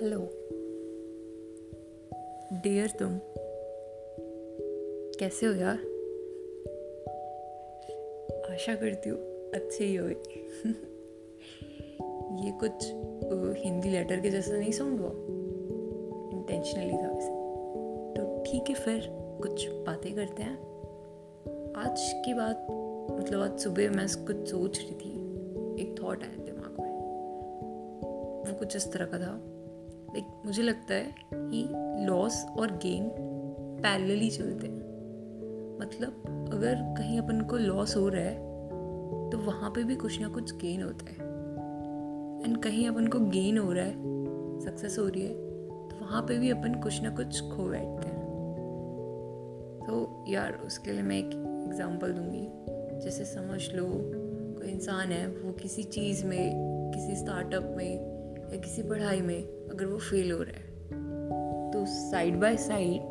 Hello dear तुम, कैसे हो यार? आशा करती हूँ अच्छे ही हो। ये कुछ हिंदी लेटर के जैसा नहीं साउंड हुआ। इंटेंशनली था वैसे। तो ठीक है फिर, कुछ बातें करते हैं। आज की बात मतलब आज सुबह मैं कुछ सोच रही थी। एक थॉट आया दिमाग में। वो कुछ इस तरह का था। लाइक मुझे लगता है कि लॉस और गेन पैरेलली चलते हैं। मतलब अगर कहीं अपन को लॉस हो रहा है तो वहाँ पे भी कुछ ना कुछ गेन होता है। एंड कहीं अपन को गेन हो रहा है सक्सेस हो रही है तो वहाँ पे भी अपन कुछ ना कुछ खो बैठते हैं। तो यार, उसके लिए मैं एक एग्ज़ाम्पल दूँगी। जैसे समझ लो, कोई इंसान है, वो किसी चीज़ में, किसी स्टार्टअप में या किसी पढ़ाई में अगर वो फेल हो रहा है तो साइड बाय साइड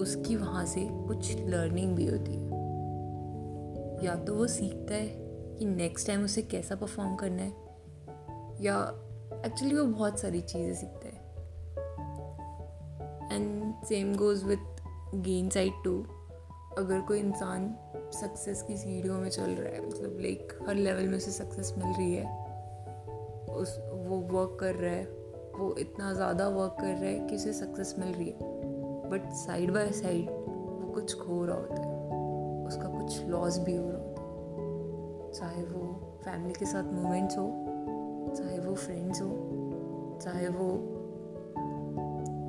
उसकी वहाँ से कुछ लर्निंग भी होती है। या तो वो सीखता है कि नेक्स्ट टाइम उसे कैसा परफॉर्म करना है, या एक्चुअली वो बहुत सारी चीज़ें सीखता है। And same goes with gain side too अगर कोई इंसान सक्सेस की सीढ़ियों में चल रहा है मतलब लाइक हर लेवल में उसे सक्सेस मिल रही है उस, वो वर्क कर रहा है, वो इतना ज़्यादा वर्क कर रहा है कि उसे सक्सेस मिल रही है। बट साइड बाय साइड वो कुछ खो रहा होता है। उसका कुछ लॉस भी हो रहा होता है। चाहे वो फैमिली के साथ मोमेंट्स हो, चाहे वो फ्रेंड्स हो, चाहे वो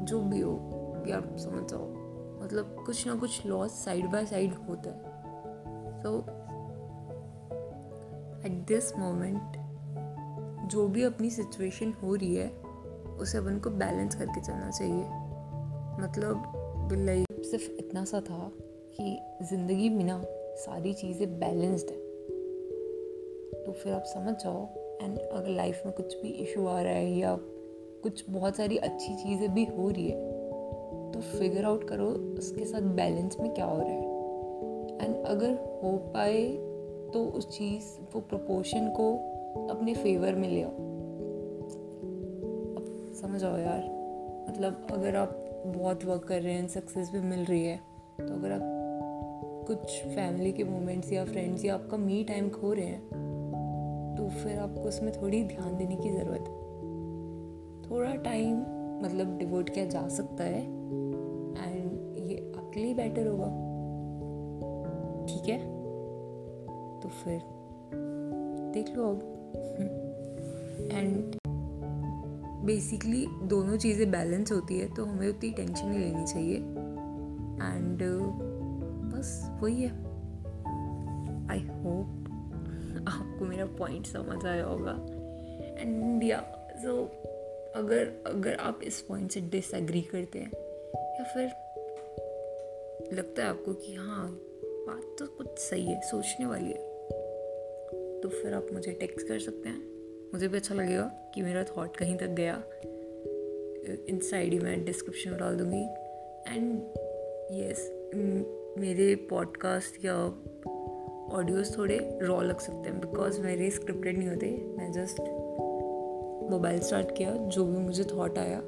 जो भी हो या समझ जाओ। मतलब कुछ ना कुछ लॉस साइड बाय साइड होता है। सो एट दिस मोमेंट जो भी अपनी सिचुएशन हो रही है, उसे अपन को बैलेंस करके चलना चाहिए। मतलब लाइफ सिर्फ़ इतना सा था कि ज़िंदगी में ना सारी चीज़ें बैलेंस्ड है। तो फिर आप समझ जाओ एंड अगर लाइफ में कुछ भी इशू आ रहा है या कुछ बहुत सारी अच्छी चीज़ें भी हो रही है तो फिगर आउट करो उसके साथ बैलेंस में क्या हो रहा है। एंड अगर हो पाए तो उस चीज़, वो प्रोपोर्शन को अपने फेवर में ले आओ। अब समझ आओ यार। मतलब अगर आप बहुत वर्क कर रहे हैं सक्सेस भी मिल रही है तो अगर आप कुछ फैमिली के मोमेंट्स या फ्रेंड्स या आपका मी टाइम खो रहे हैं तो फिर आपको उसमें थोड़ी ध्यान देने की ज़रूरत है। थोड़ा टाइम मतलब डिवोट किया जा सकता है एंड ये आपके लिए बेटर होगा। ठीक है? तो फिर देख लो अब। एंड बेसिकली दोनों चीज़ें बैलेंस होती है तो हमें उतनी टेंशन नहीं लेनी चाहिए। एंड बस वही है। आई होप आपको मेरा पॉइंट समझ आया होगा। एंड या सो अगर अगर आप इस पॉइंट से डिसएग्री करते हैं, या फिर लगता है आपको कि हाँ बात तो कुछ सही है, सोचने वाली है तो फिर आप मुझे टेक्स्ट कर सकते हैं। मुझे भी अच्छा लगेगा कि मेरा थॉट कहीं तक गया। इन साइड ही मैं डिस्क्रिप्शन में डाल दूँगी। एंड यस मेरे पॉडकास्ट या ऑडियोज़ थोड़े रॉ लग सकते हैं बिकॉज़ मेरे स्क्रिप्टेड नहीं होते। मैं जस्ट मोबाइल स्टार्ट किया। जो भी मुझे थॉट आया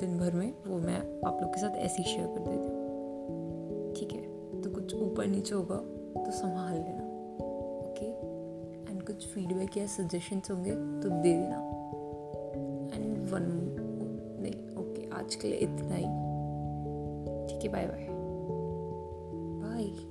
दिन भर में, वो मैं आप लोग के साथ ऐसे ही शेयर कर देती हूँ। ठीक है? तो कुछ ऊपर नीचे होगा तो संभाल लेना। कुछ फीडबैक या सजेशंस होंगे तो दे देना। एंड वन नहीं ओके आज के लिए इतना ही। ठीक है बाय बाय बाय